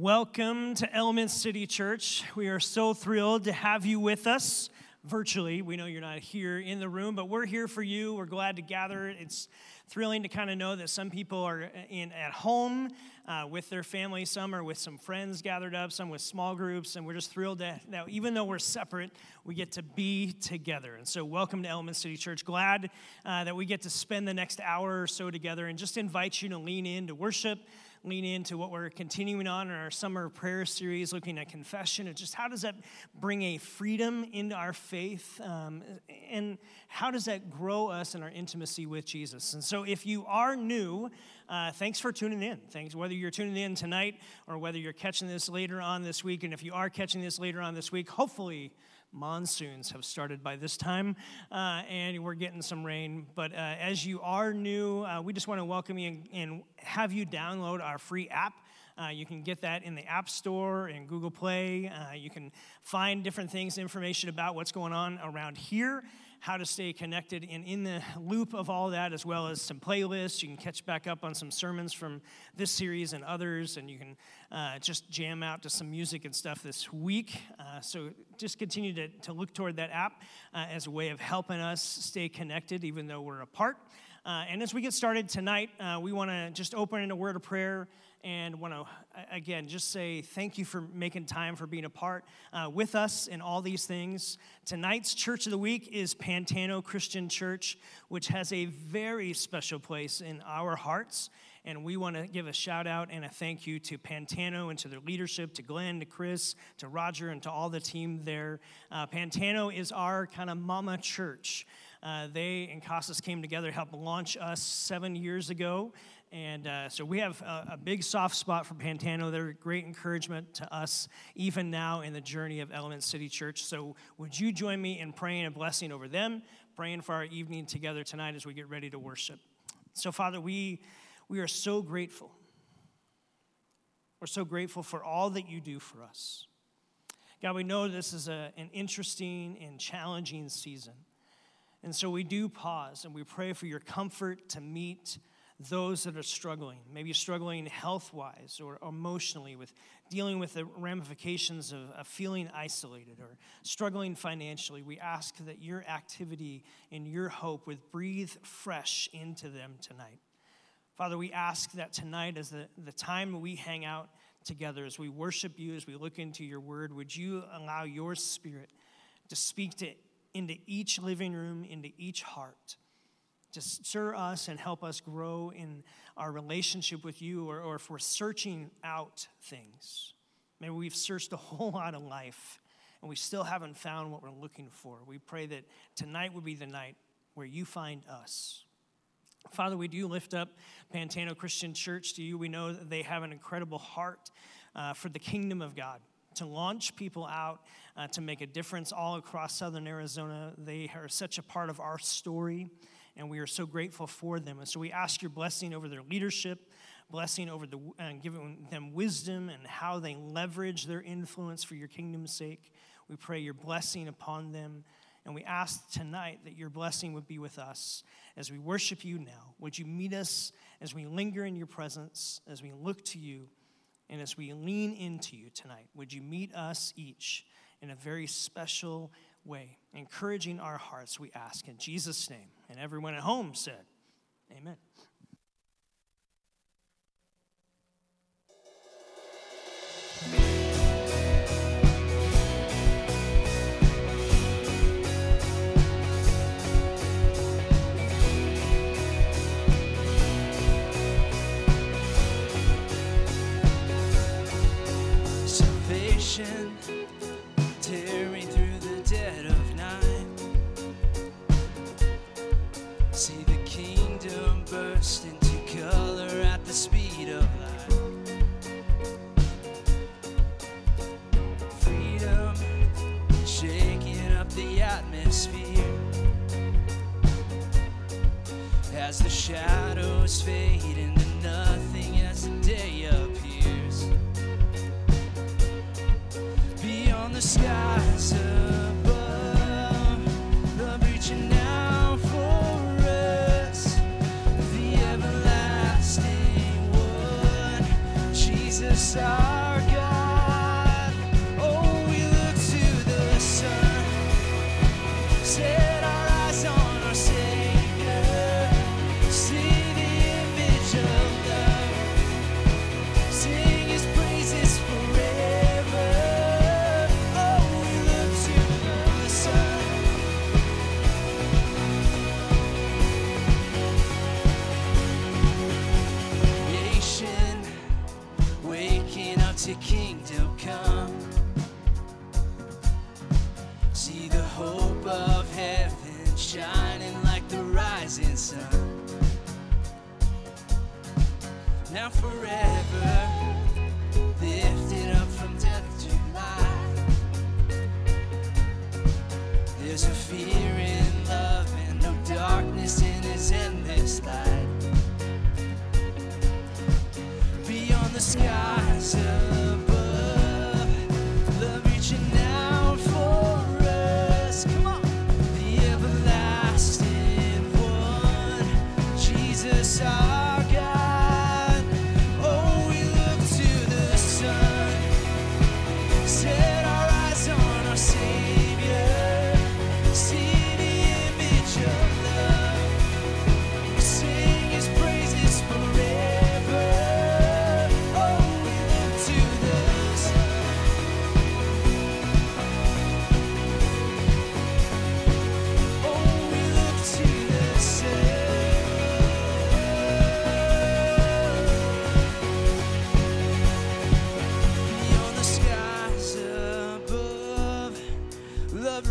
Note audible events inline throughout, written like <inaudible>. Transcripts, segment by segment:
Welcome to Element City Church. We are so thrilled to have you with us virtually. We know you're not here in the room, but we're here for you. We're glad to gather. It's thrilling to kind of know that some people are in at home uh, with their family, some are with some friends gathered up, some with small groups, and we're just thrilled that now even though we're separate, we get to be together. And so, welcome to Element City Church. Glad uh, that we get to spend the next hour or so together, and just invite you to lean in to worship lean into what we're continuing on in our summer prayer series, looking at confession and just how does that bring a freedom into our faith um, and how does that grow us in our intimacy with Jesus. And so, if you are new, uh, thanks for tuning in. Thanks, whether you're tuning in tonight or whether you're catching this later on this week. And if you are catching this later on this week, hopefully monsoons have started by this time, uh, and we're getting some rain. But uh, as you are new, uh, we just want to welcome you and, and, have you download our free app. Uh, you can get that in the App Store and Google Play. Uh, you can find different things, information about what's going on around here how to stay connected and in the loop of all that, as well as some playlists. You can catch back up on some sermons from this series and others, and you can uh, just jam out to some music and stuff this week. Uh, so just continue to, to look toward that app uh, as a way of helping us stay connected, even though we're apart. Uh, and as we get started tonight, uh, we want to just open in a word of prayer and want to again just say thank you for making time for being a part uh, with us in all these things. Tonight's church of the week is pantano christian church which has a very special place in our hearts. And we want to give a shout out and a thank you to pantano and to their leadership to glenn to chris to roger and to all the team there. Uh, pantano is our kind of mama church. Uh, they and Casas came together, helped launch us seven years ago. And uh, so we have a, a, big soft spot for Pantano. They're a great encouragement to us, even now in the journey of Element City Church. So would you join me in praying a blessing over them, praying for our evening together tonight as we get ready to worship? So, Father, we, we are so grateful. We're so grateful for all that you do for us. God, we know this is a, an interesting and challenging season. And so we do pause and we pray for your comfort to meet those that are struggling, maybe struggling health wise or emotionally with dealing with the ramifications of, of, feeling isolated or struggling financially. We ask that your activity and your hope would breathe fresh into them tonight. Father, we ask that tonight, as the, the time we hang out together, as we worship you, as we look into your word, would you allow your spirit to speak to into each living room, into each heart, to stir us and help us grow in our relationship with you, or, or if we're searching out things. Maybe we've searched a whole <laughs> lot of life and we still haven't found what we're looking for. We pray that tonight would be the night where you find us. Father, we do lift up Pantano Christian Church to you. We know that they have an incredible heart uh, for the kingdom of God to launch people out uh, to make a difference all across southern Arizona. They are such a part of our story, and we are so grateful for them. And so we ask your blessing over their leadership, blessing over the uh, giving them wisdom and how they leverage their influence for your kingdom's sake. We pray your blessing upon them. And we ask tonight that your blessing would be with us as we worship you now. Would you meet us as we linger in your presence, as we look to you? And as we lean into you tonight, would you meet us each in a very special way, encouraging our hearts, we ask in Jesus' name. And everyone at home said, Amen. tearing shadows fade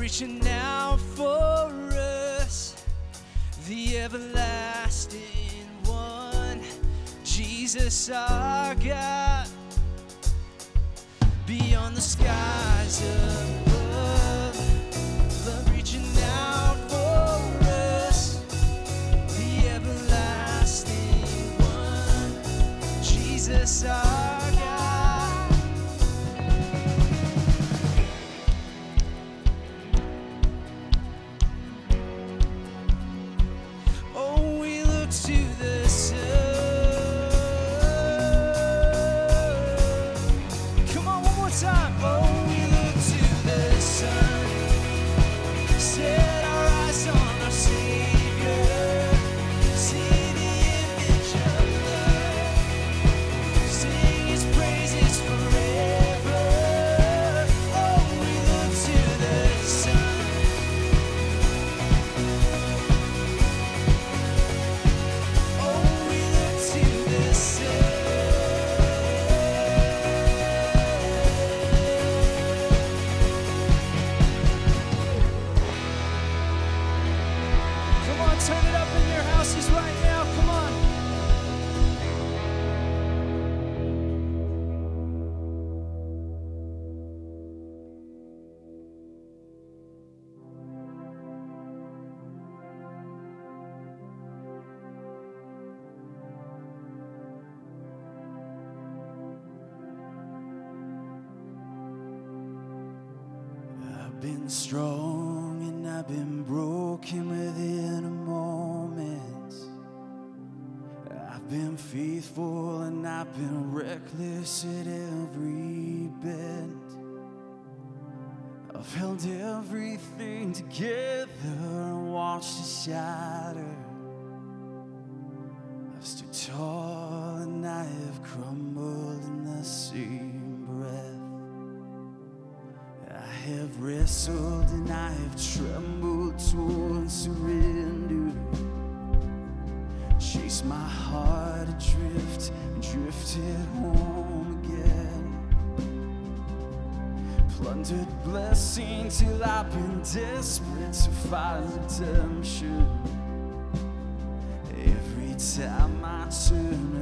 reaching out for us, the everlasting one, Jesus our God, beyond the skies above, love reaching out for us, the everlasting one, Jesus our tremble torn, surrender. Chase my heart adrift and drifted home again. Plundered blessing till I've been desperate to find redemption. Every time I turn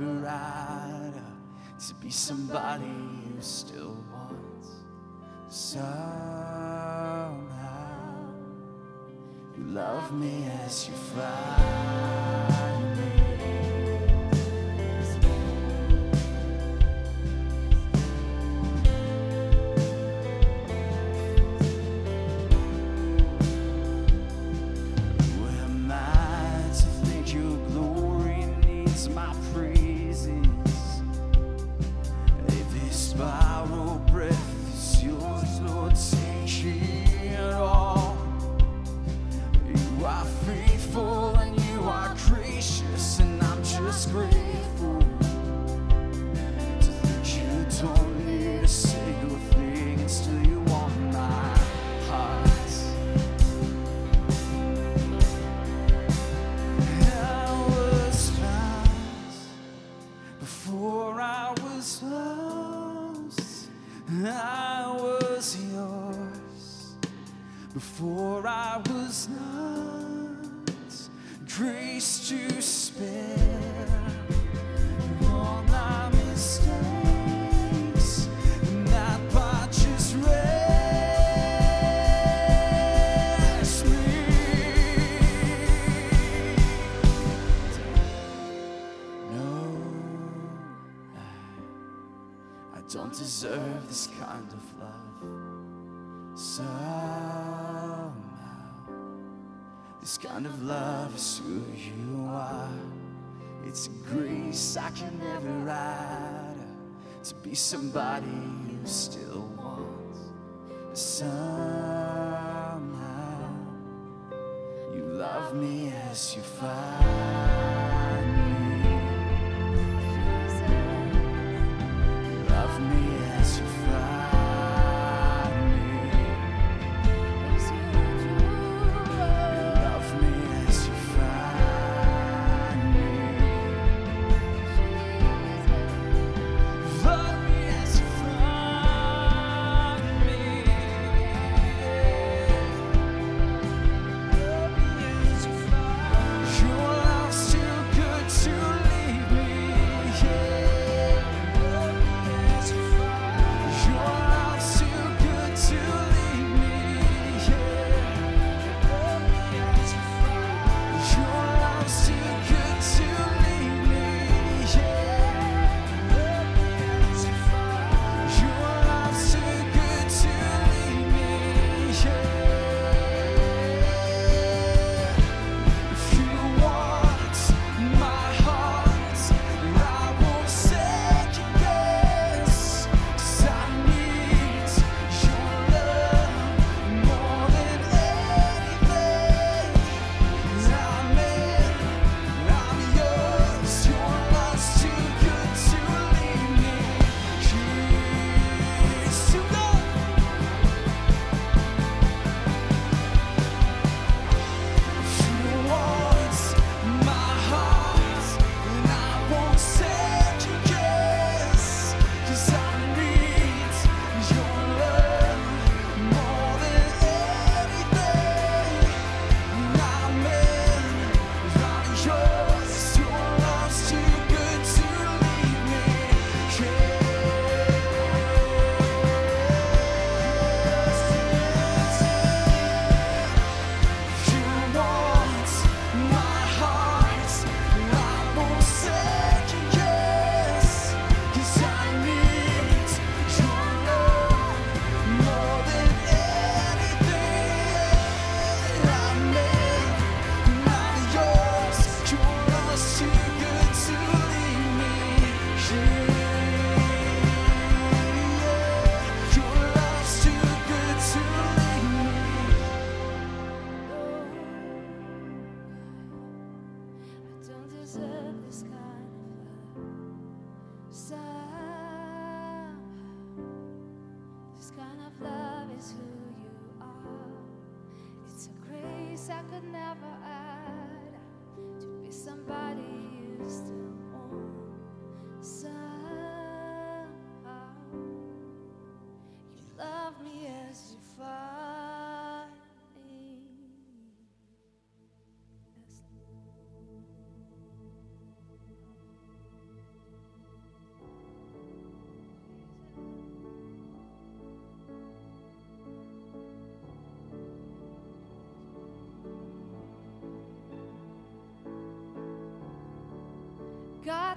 to be somebody you still want somehow. You love me as you fly. before I was not grace to spare. This kind of love is who you are. It's a grace I can never add. to be somebody you still want. But somehow you love me as you fight.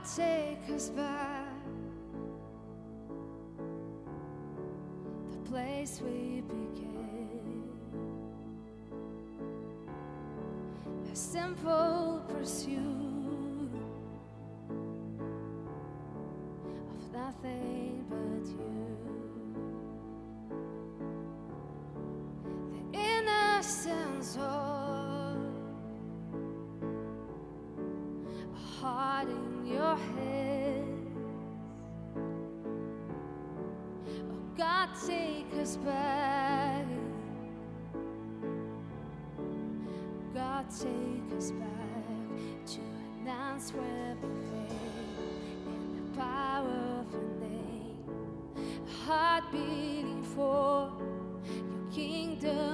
take us back. The place we began. A simple pursuit of nothing but you. The innocence of. your hands. Oh God, take us back. God, take us back to lands where we faith in the power of your name. A heart beating for your kingdom.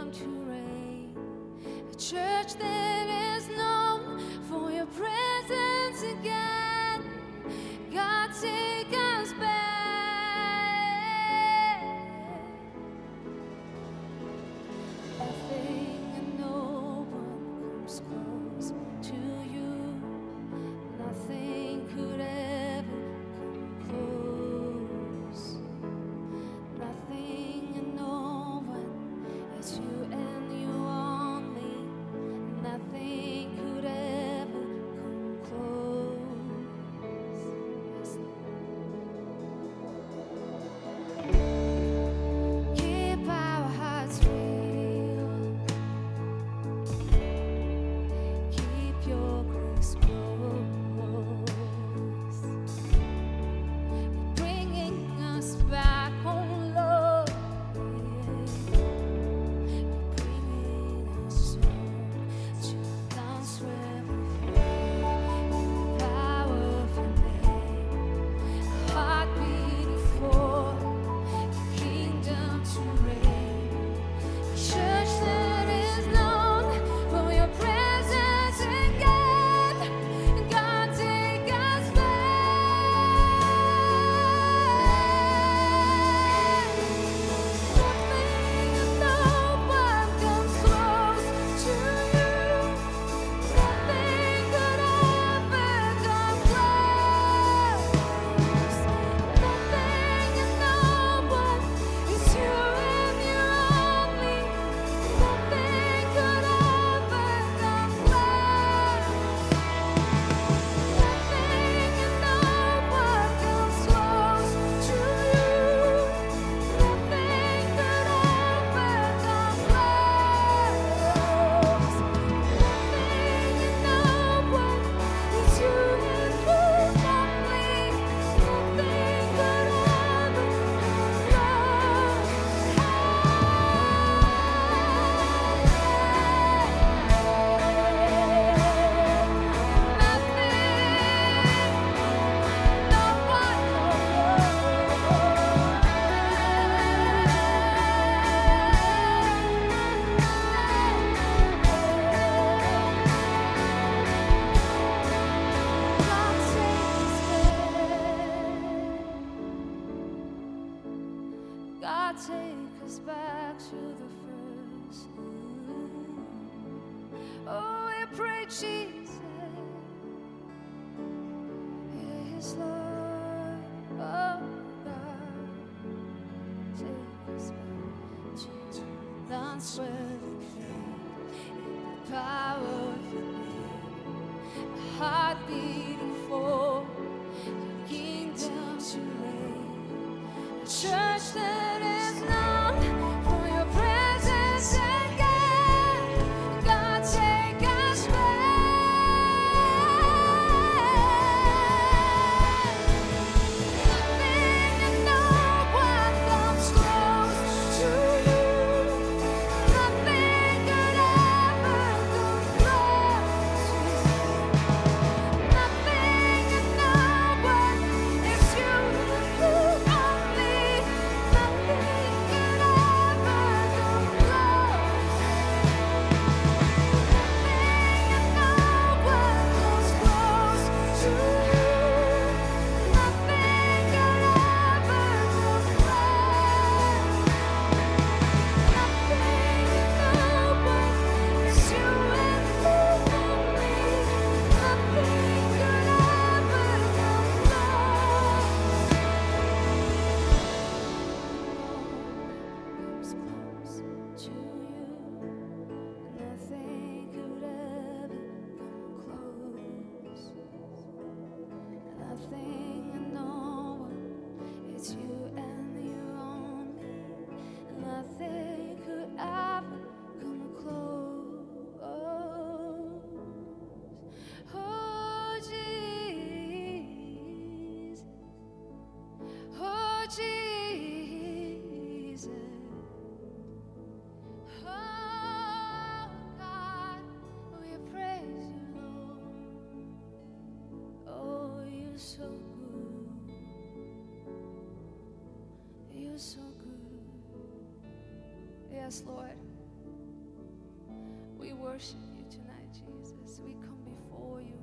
Worship you tonight, Jesus. We come before you.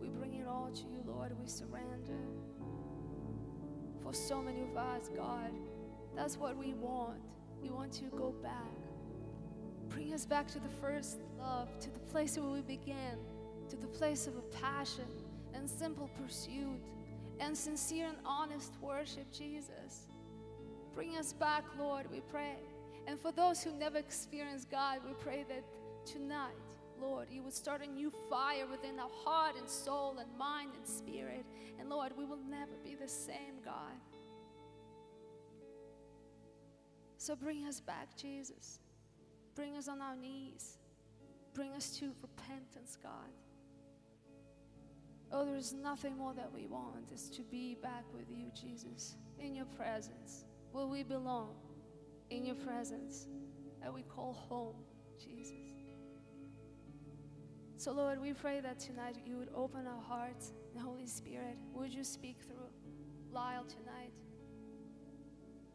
We bring it all to you, Lord. We surrender. For so many of us, God, that's what we want. We want to go back. Bring us back to the first love, to the place where we began, to the place of a passion and simple pursuit and sincere and honest worship, Jesus. Bring us back, Lord, we pray. And for those who never experienced God, we pray that tonight, Lord, you would start a new fire within our heart and soul and mind and spirit. And Lord, we will never be the same, God. So bring us back, Jesus. Bring us on our knees. Bring us to repentance, God. Oh, there is nothing more that we want is to be back with you, Jesus, in your presence, where we belong, in your presence, that we call home, Jesus. So, Lord, we pray that tonight you would open our hearts, the Holy Spirit, would you speak through Lyle tonight?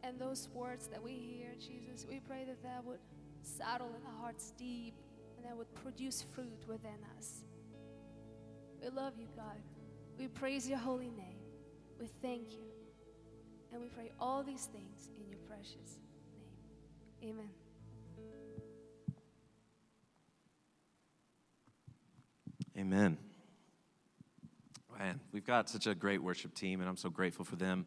And those words that we hear, Jesus, we pray that that would settle in our hearts deep and that would produce fruit within us. We love you, God. We praise your holy name. We thank you. And we pray all these things in your precious. Amen. Amen. Man, we've got such a great worship team, and I'm so grateful for them.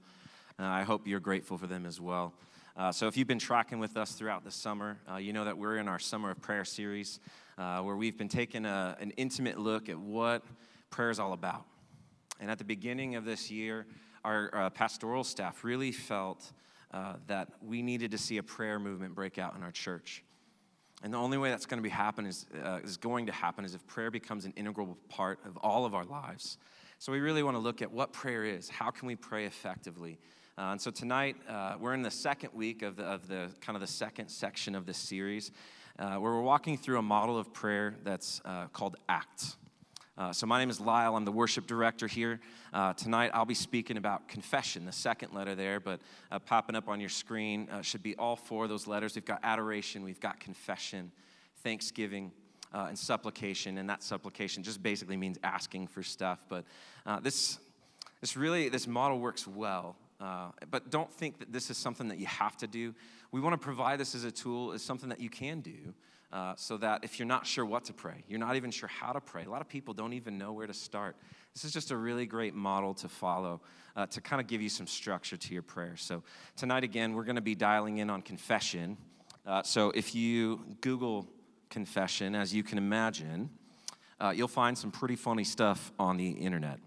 Uh, I hope you're grateful for them as well. Uh, so, if you've been tracking with us throughout the summer, uh, you know that we're in our Summer of Prayer series uh, where we've been taking a, an intimate look at what prayer is all about. And at the beginning of this year, our uh, pastoral staff really felt uh, that we needed to see a prayer movement break out in our church. And the only way that's going to be happen is, uh, is going to happen is if prayer becomes an integral part of all of our lives. So we really want to look at what prayer is. How can we pray effectively? Uh, and so tonight uh, we're in the second week of the, of the kind of the second section of this series, uh, where we're walking through a model of prayer that's called ACT. Uh, so my name is Lyle. I'm the worship director here. Uh, tonight I'll be speaking about confession, the second letter there, but popping up on your screen should be all four of those letters. We've got adoration, we've got confession, thanksgiving, uh, and supplication, and that supplication just basically means asking for stuff. But uh, this, this really, this model works well. Uh, but don't think that this is something that you have to do. We want to provide this as a tool, as something that you can do, uh, so that if you're not sure what to pray, you're not even sure how to pray. A lot of people don't even know where to start. This is just a really great model to follow uh, to kind of give you some structure to your prayer. So tonight, again, we're going to be dialing in on confession. Uh, so if you Google confession, as you can imagine, uh, you'll find some pretty funny stuff on the internet.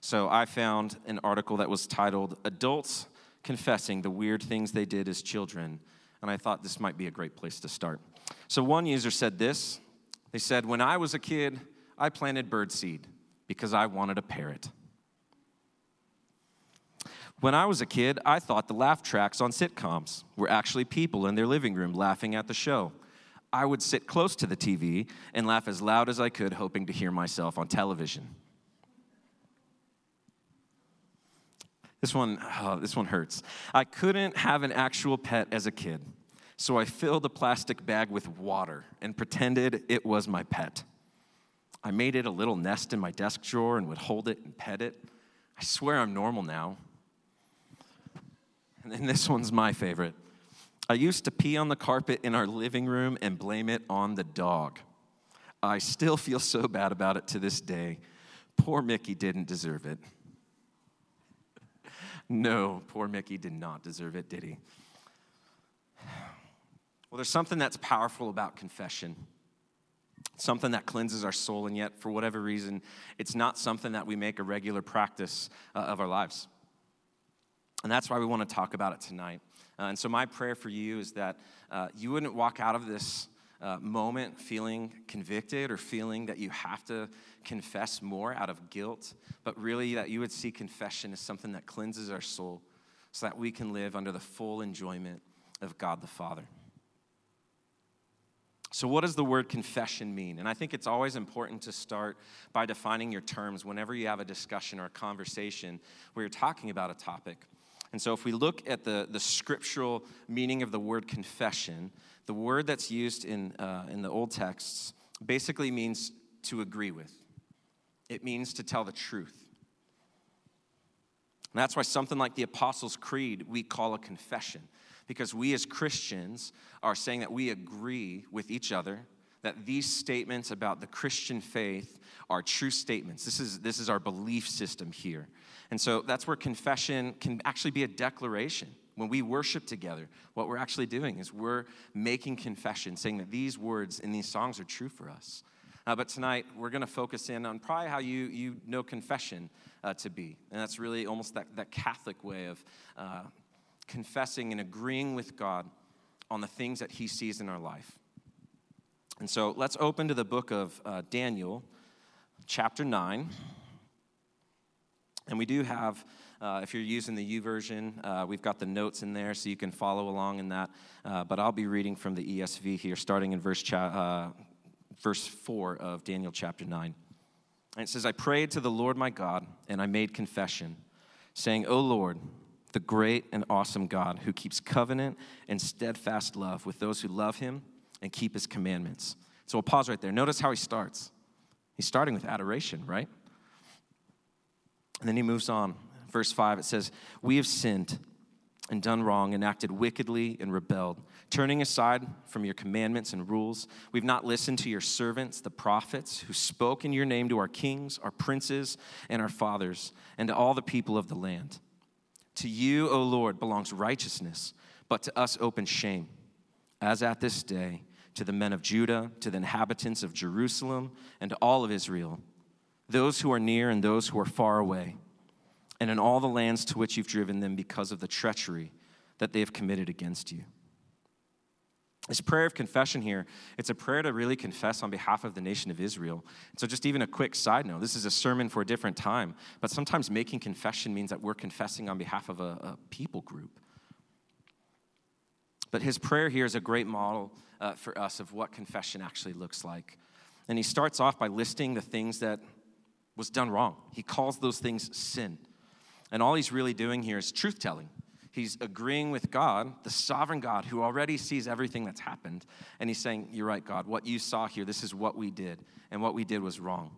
So I found an article that was titled Adults Confessing the Weird Things They Did as Children, and I thought this might be a great place to start. So one user said this They said, When I was a kid, I planted birdseed because I wanted a parrot. When I was a kid, I thought the laugh tracks on sitcoms were actually people in their living room laughing at the show. I would sit close to the TV and laugh as loud as I could, hoping to hear myself on television. This one, oh, this one hurts. I couldn't have an actual pet as a kid, so I filled a plastic bag with water and pretended it was my pet. I made it a little nest in my desk drawer and would hold it and pet it. I swear I'm normal now. And then this one's my favorite. I used to pee on the carpet in our living room and blame it on the dog. I still feel so bad about it to this day. Poor Mickey didn't deserve it. <laughs> No, poor Mickey did not deserve it, did he? Well, there's something that's powerful about confession. Something that cleanses our soul, and yet, for whatever reason, it's not something that we make a regular practice uh, of our lives. And that's why we want to talk about it tonight. Uh, and so, my prayer for you is that uh, you wouldn't walk out of this uh, moment feeling convicted or feeling that you have to confess more out of guilt, but really that you would see confession as something that cleanses our soul so that we can live under the full enjoyment of God the Father. So, what does the word confession mean? And I think it's always important to start by defining your terms whenever you have a discussion or a conversation where you're talking about a topic. And so, if we look at the, the scriptural meaning of the word confession, the word that's used in, uh, in the old texts basically means to agree with, it means to tell the truth. And that's why something like the Apostles' Creed we call a confession, because we as Christians are saying that we agree with each other that these statements about the Christian faith are true statements. This is, this is our belief system here. And so that's where confession can actually be a declaration. When we worship together, what we're actually doing is we're making confession, saying that these words in these songs are true for us. Uh, but tonight, we're going to focus in on probably how you, you know confession uh, to be. And that's really almost that, that Catholic way of uh, confessing and agreeing with God on the things that He sees in our life. And so let's open to the book of uh, Daniel, chapter 9. And we do have, uh, if you're using the YouVersion, uh, we've got the notes in there so you can follow along in that. Uh, but I'll be reading from the ESV here, starting in verse, cha- uh, verse 4 of Daniel chapter 9. And it says, I prayed to the Lord my God, and I made confession, saying, O Lord, the great and awesome God who keeps covenant and steadfast love with those who love him and keep his commandments. So we'll pause right there. Notice how he starts. He's starting with adoration, right? And then he moves on. Verse 5, it says, We have sinned and done wrong and acted wickedly and rebelled, turning aside from your commandments and rules. We've not listened to your servants, the prophets, who spoke in your name to our kings, our princes, and our fathers, and to all the people of the land. To you, O Lord, belongs righteousness, but to us open shame, as at this day, to the men of Judah, to the inhabitants of Jerusalem, and to all of Israel, those who are near and those who are far away and in all the lands to which you've driven them because of the treachery that they have committed against you. This prayer of confession here, it's a prayer to really confess on behalf of the nation of Israel. So, just even a quick side note this is a sermon for a different time, but sometimes making confession means that we're confessing on behalf of a, a people group. But his prayer here is a great model uh, for us of what confession actually looks like. And he starts off by listing the things that was done wrong. He calls those things sin. And all he's really doing here is truth telling. He's agreeing with God, the sovereign God who already sees everything that's happened. And he's saying, You're right, God. What you saw here, this is what we did. And what we did was wrong.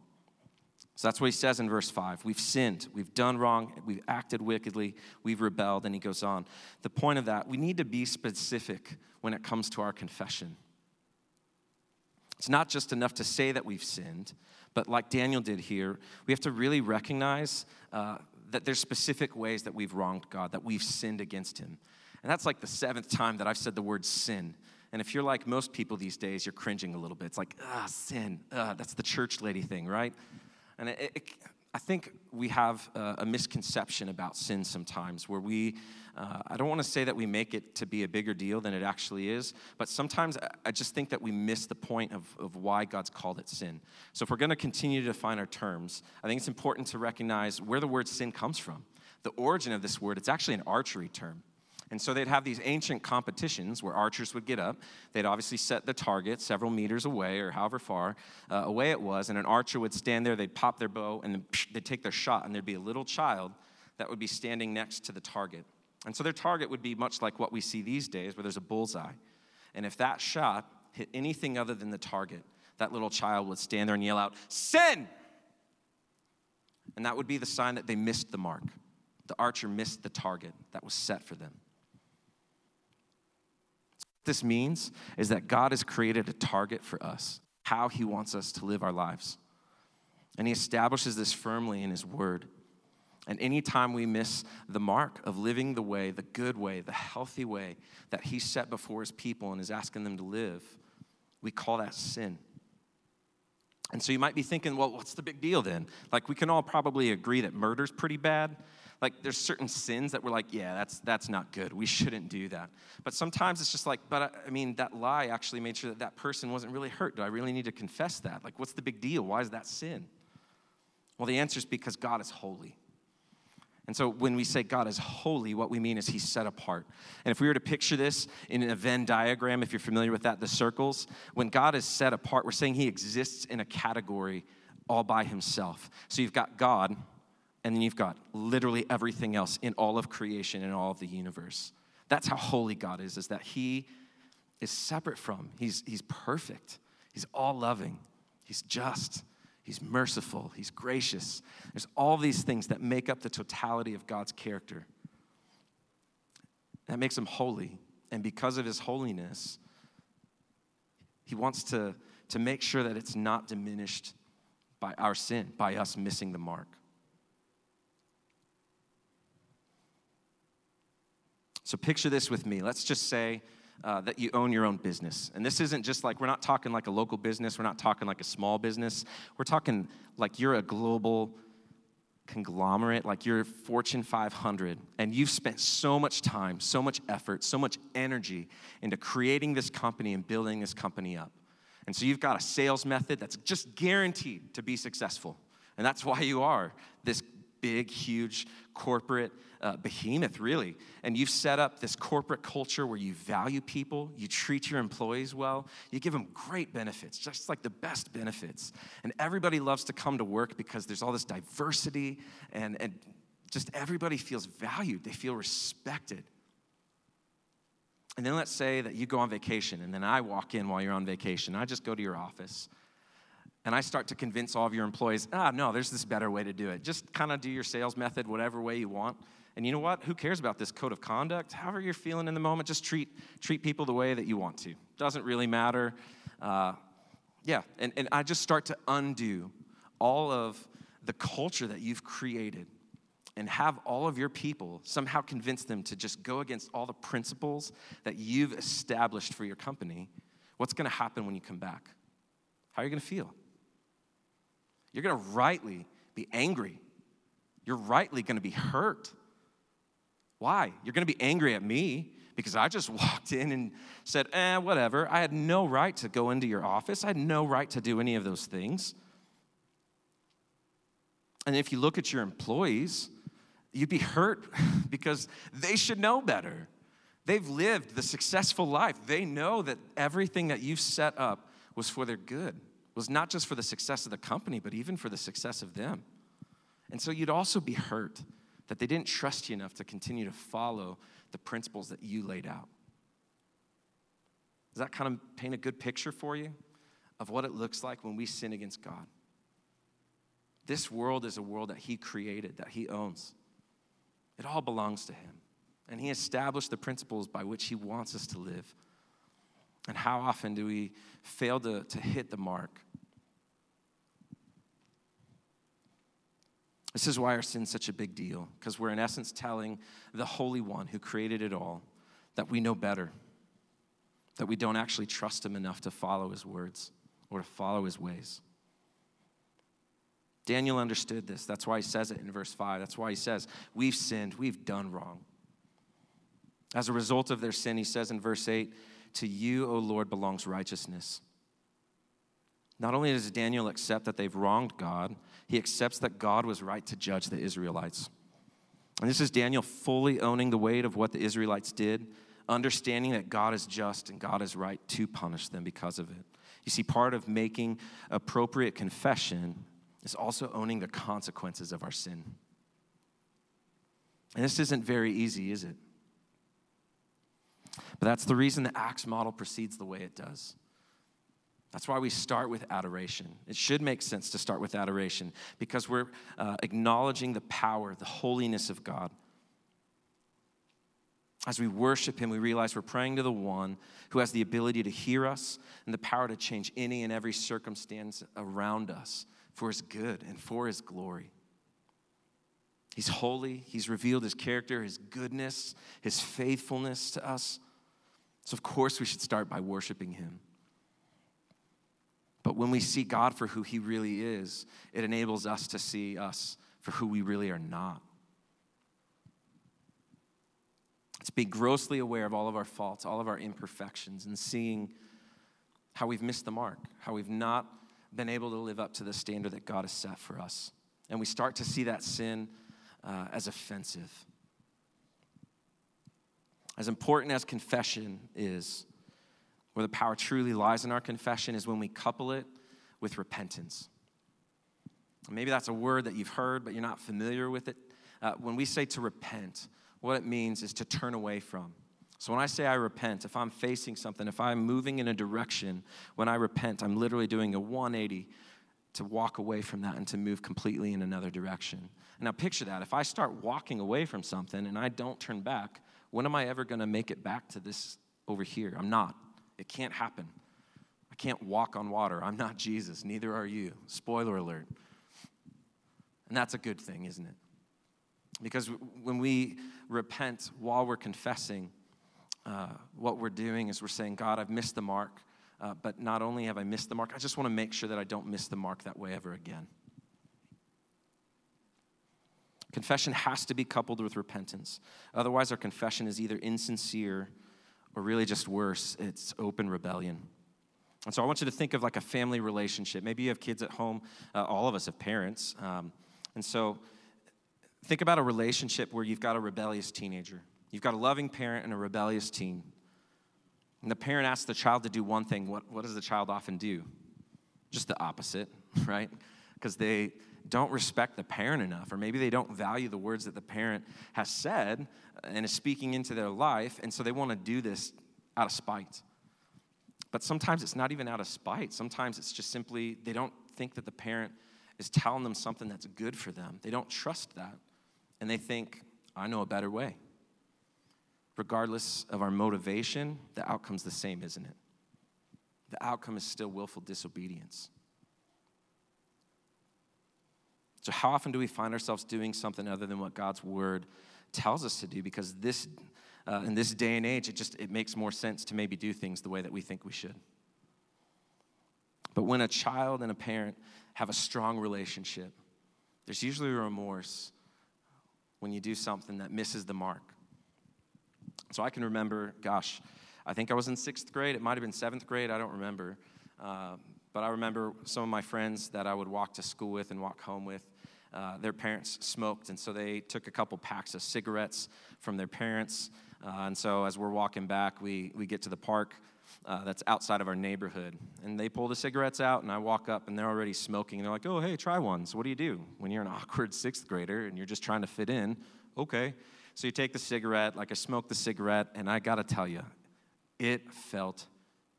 So that's what he says in verse 5. We've sinned, we've done wrong, we've acted wickedly, we've rebelled. And he goes on. The point of that, we need to be specific when it comes to our confession. It's not just enough to say that we've sinned, but like Daniel did here, we have to really recognize uh, that there's specific ways that we've wronged God, that we've sinned against Him. And that's like the seventh time that I've said the word sin. And if you're like most people these days, you're cringing a little bit. It's like, ah, sin. Ah, that's the church lady thing, right? And it, it, I think we have a, a misconception about sin sometimes where we, uh, I don't want to say that we make it to be a bigger deal than it actually is, but sometimes I just think that we miss the point of, of why God's called it sin. So if we're going to continue to define our terms, I think it's important to recognize where the word sin comes from. The origin of this word, it's actually an archery term. And so they'd have these ancient competitions where archers would get up. They'd obviously set the target several meters away or however far uh, away it was. And an archer would stand there, they'd pop their bow, and then psh, they'd take their shot. And there'd be a little child that would be standing next to the target. And so their target would be much like what we see these days, where there's a bullseye. And if that shot hit anything other than the target, that little child would stand there and yell out, Sin! And that would be the sign that they missed the mark. The archer missed the target that was set for them this means is that God has created a target for us, how He wants us to live our lives. And He establishes this firmly in His Word. And anytime we miss the mark of living the way, the good way, the healthy way that He set before His people and is asking them to live, we call that sin. And so you might be thinking, well, what's the big deal then? Like, we can all probably agree that murder's pretty bad like there's certain sins that we're like, yeah, that's that's not good. We shouldn't do that. But sometimes it's just like, but I, I mean, that lie actually made sure that that person wasn't really hurt. Do I really need to confess that? Like, what's the big deal? Why is that sin? Well, the answer is because God is holy. And so when we say God is holy, what we mean is he's set apart. And if we were to picture this in a Venn diagram, if you're familiar with that, the circles, when God is set apart, we're saying he exists in a category all by himself. So you've got God, and then you've got literally everything else in all of creation and all of the universe. That's how holy God is, is that He is separate from. He's, he's perfect. He's all loving. He's just. He's merciful. He's gracious. There's all these things that make up the totality of God's character. That makes him holy. And because of his holiness, he wants to, to make sure that it's not diminished by our sin, by us missing the mark. So picture this with me. Let's just say uh, that you own your own business. And this isn't just like, we're not talking like a local business, we're not talking like a small business. We're talking like you're a global conglomerate, like you're Fortune 500, and you've spent so much time, so much effort, so much energy into creating this company and building this company up. And so you've got a sales method that's just guaranteed to be successful. And that's why you are this big, huge corporate uh, behemoth, really. And you've set up this corporate culture where you value people, you treat your employees well, you give them great benefits, just like the best benefits. And everybody loves to come to work because there's all this diversity and, and just everybody feels valued, they feel respected. And then let's say that you go on vacation, and then I walk in while you're on vacation. I just go to your office and I start to convince all of your employees, ah, no, there's this better way to do it. Just kind of do your sales method whatever way you want. And you know what? Who cares about this code of conduct? However you're feeling in the moment, just treat, treat people the way that you want to. Doesn't really matter. Uh, yeah, and, and I just start to undo all of the culture that you've created and have all of your people somehow convince them to just go against all the principles that you've established for your company. What's going to happen when you come back? How are you going to feel? You're going to rightly be angry. You're rightly going to be hurt. Why? You're going to be angry at me because I just <laughs> walked in and said, eh, whatever. I had no right to go into your office. I had no right to do any of those things. And if you look at your employees, you'd be hurt <laughs> because they should know better. They've lived the successful life. They know that everything that you've set up was for their good was not just for the success of the company, but even for the success of them. And so you'd also be hurt that they didn't trust you enough to continue to follow the principles that you laid out. Does that kind of paint a good picture for you of what it looks like when we sin against God? This world is a world that He created, that He owns. It all belongs to Him. And He established the principles by which He wants us to live. And how often do we fail to, to hit the mark? This is why our sin's such a big deal, because we're in essence telling the Holy One who created it all that we know better, that we don't actually trust Him enough to follow His words or to follow His ways. Daniel understood this. That's why he says it in verse 5. That's why he says, We've sinned, we've done wrong. As a result of their sin, he says in verse 8, To you, O Lord, belongs righteousness. Not only does Daniel accept that they've wronged God, he accepts that God was right to judge the Israelites. And this is Daniel fully owning the weight of what the Israelites did, understanding that God is just and God is right to punish them because of it. You see, part of making appropriate confession is also owning the consequences of our sin. And this isn't very easy, is it? But that's the reason the Acts model proceeds the way it does. That's why we start with adoration. It should make sense to start with adoration because we're uh, acknowledging the power, the holiness of God. As we worship Him, we realize we're praying to the one who has the ability to hear us and the power to change any and every circumstance around us for His good and for His glory. He's holy, He's revealed His character, His goodness, His faithfulness to us. So, of course, we should start by worshiping Him. But when we see God for who He really is, it enables us to see us for who we really are not. It's being grossly aware of all of our faults, all of our imperfections, and seeing how we've missed the mark, how we've not been able to live up to the standard that God has set for us. And we start to see that sin uh, as offensive. As important as confession is, where the power truly lies in our confession is when we couple it with repentance. Maybe that's a word that you've heard, but you're not familiar with it. Uh, when we say to repent, what it means is to turn away from. So when I say I repent, if I'm facing something, if I'm moving in a direction, when I repent, I'm literally doing a 180 to walk away from that and to move completely in another direction. Now picture that. If I start walking away from something and I don't turn back, when am I ever going to make it back to this over here? I'm not. It can't happen. I can't walk on water. I'm not Jesus. Neither are you. Spoiler alert. And that's a good thing, isn't it? Because when we repent while we're confessing, uh, what we're doing is we're saying, God, I've missed the mark. Uh, but not only have I missed the mark, I just want to make sure that I don't miss the mark that way ever again. Confession has to be coupled with repentance. Otherwise, our confession is either insincere or really just worse, it's open rebellion. And so I want you to think of like a family relationship. Maybe you have kids at home, uh, all of us have parents. Um, and so think about a relationship where you've got a rebellious teenager, you've got a loving parent and a rebellious teen. And the parent asks the child to do one thing. What, what does the child often do? Just the opposite, <laughs> right? Because they don't respect the parent enough, or maybe they don't value the words that the parent has said and is speaking into their life, and so they want to do this out of spite. But sometimes it's not even out of spite. Sometimes it's just simply they don't think that the parent is telling them something that's good for them. They don't trust that. And they think, I know a better way. Regardless of our motivation, the outcome's the same, isn't it? The outcome is still willful disobedience. So, how often do we find ourselves doing something other than what God's word tells us to do? Because this, uh, in this day and age, it just it makes more sense to maybe do things the way that we think we should. But when a child and a parent have a strong relationship, there's usually remorse when you do something that misses the mark. So I can remember, gosh, I think I was in sixth grade. It might have been seventh grade. I don't remember. Uh, but I remember some of my friends that I would walk to school with and walk home with. Uh, their parents smoked, and so they took a couple packs of cigarettes from their parents. Uh, and so as we're walking back, we, we get to the park uh, that's outside of our neighborhood. And they pull the cigarettes out, and I walk up, and they're already smoking. And they're like, oh, hey, try one. So what do you do when you're an <laughs> awkward sixth grader and you're just trying to fit in? Okay. So you take the cigarette, like I smoked the cigarette, and I gotta tell you, it felt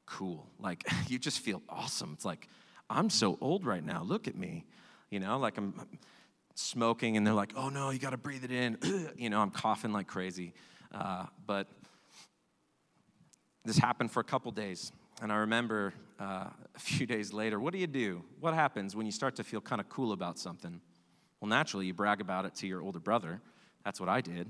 cool. Like <laughs> you just feel awesome. It's like, I'm so old right now. Look at me. You know, like I'm smoking, and they're like, oh no, you gotta breathe it in. <clears throat> you know, I'm coughing like crazy. Uh, but this happened for a couple days. And I remember uh, a few <laughs> days later, what do you do? What happens when you start to feel kind of cool about something? Well, naturally, you brag about it to your older brother. That's what I did.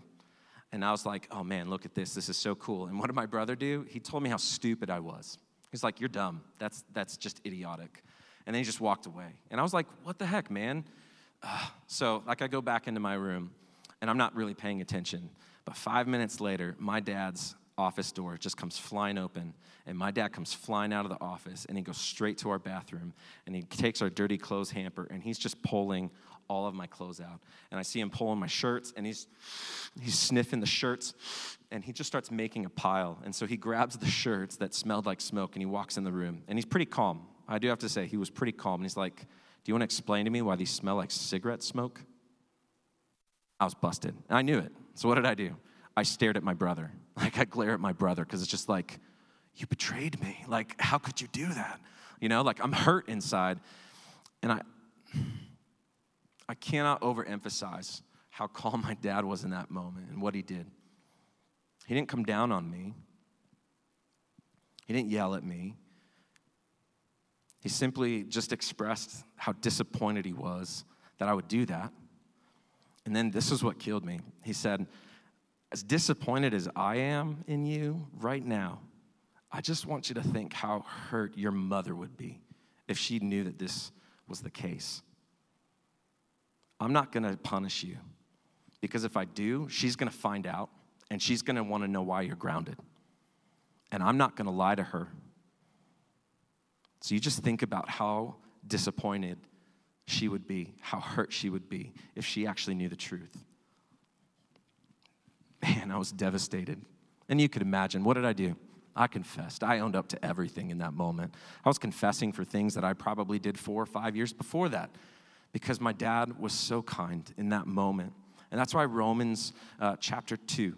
And I was like, oh man, look at this. This is so cool. And what did my brother do? He told me how stupid I was. He's like, you're dumb. That's, that's just idiotic. And then he just walked away. And I was like, what the heck, man? <sighs> So, like, I go back into my room, and I'm not really paying attention. But five minutes later, my dad's office door just comes flying open, and my dad comes flying out of the office, and he goes straight to our bathroom, and he takes our dirty clothes hamper, and he's just pulling all of my clothes out. And I see him pulling my shirts, and he's he's sniffing the shirts, and he just starts making a pile. And so he grabs the shirts that smelled like smoke, and he walks in the room, and he's pretty calm. I do have to say, he was pretty calm, and he's like, "Do you want to explain to me why these smell like cigarette smoke?" I was busted. I knew it. So what did I do? I stared at my brother. <laughs> Like I glare at my brother because it's just like, you betrayed me. Like, how could you do that? You know, like I'm hurt inside. And I I cannot overemphasize how calm my dad was in that moment and what he did. He didn't come down on me. He didn't yell at me. He simply just expressed how disappointed he was that I would do that. And then this is what killed me. He said, as disappointed as I am in you right now, I just want you to think how hurt your mother would be if she knew that this was the case. I'm not going to punish you because if I do, she's going to find out and she's going to want to know why you're grounded. And I'm not going to lie to her. So you just think about how disappointed she would be, how hurt she would be if she actually knew the truth man, I was devastated. And you could imagine, what did I do? I confessed. I owned up to everything in that moment. I was confessing for things that I probably did four or five years before that because my dad was so kind in that moment. And that's why Romans uh, chapter 2,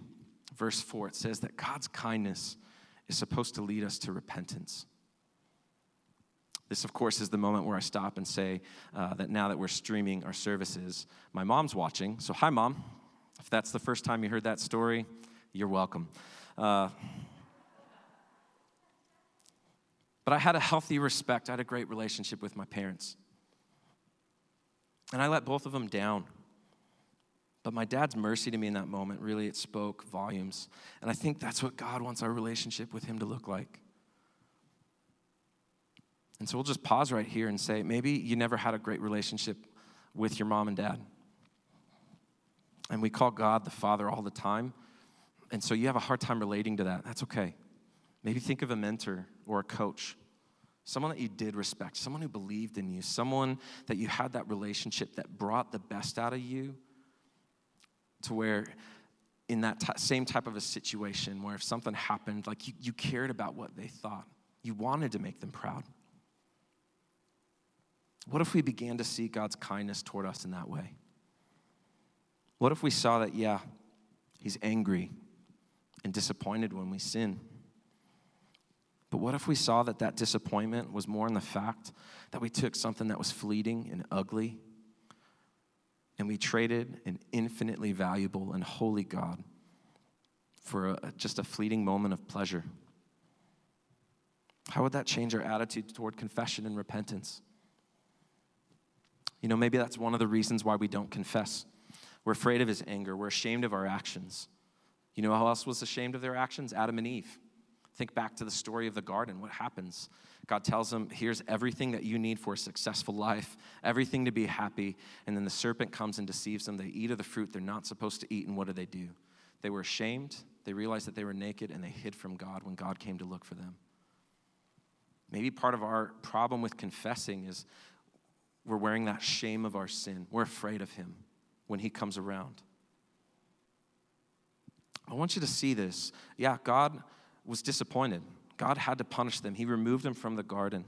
verse 4, it says that God's kindness is supposed to lead us to repentance. This, of course, is the moment where I stop and say uh, that now that we're streaming our services, my mom's watching. So, hi, mom. If that's the first time you heard that story, you're welcome. Uh, but I had a healthy respect, I had a great relationship with my parents. And I let both of them down. But my dad's mercy to me in that moment really it spoke volumes. And I think that's what God wants our relationship with him to look like. And so we'll just pause right here and say maybe you never had a great relationship with your mom and dad. And we call God the Father all the time. And so you have a hard time relating to that. That's okay. Maybe think of a mentor or a coach, someone that you did respect, someone who believed in you, someone that you had that relationship that brought the best out of you to where in that t- same type of a situation where if something happened, like you, you cared about what they thought, you wanted to make them proud. What if we began to see God's kindness toward us in that way? What if we saw that, yeah, He's angry and disappointed when we sin? But what if we saw that that disappointment was more in the fact that we took something that was fleeting and ugly and we traded an infinitely valuable and holy God for a, just a fleeting moment of pleasure? How would that change our attitude toward confession and repentance? You know, maybe that's one of the reasons why we don't confess. We're afraid of his anger, we're ashamed of our actions. You know who else was ashamed of their actions? Adam and Eve. Think back to the story of the garden. What happens? God tells them, Here's everything that you need for a successful life, everything to be happy. And then the serpent comes and deceives them. They eat of the fruit they're not supposed to eat. And what do they do? They were ashamed. They realized that they were naked and they hid from God when God came to look for them. Maybe part of our problem with confessing is we're wearing that shame of our sin. We're afraid of Him when He comes around. I want you to see this. Yeah, God was disappointed. God had to punish them. He removed them from the garden.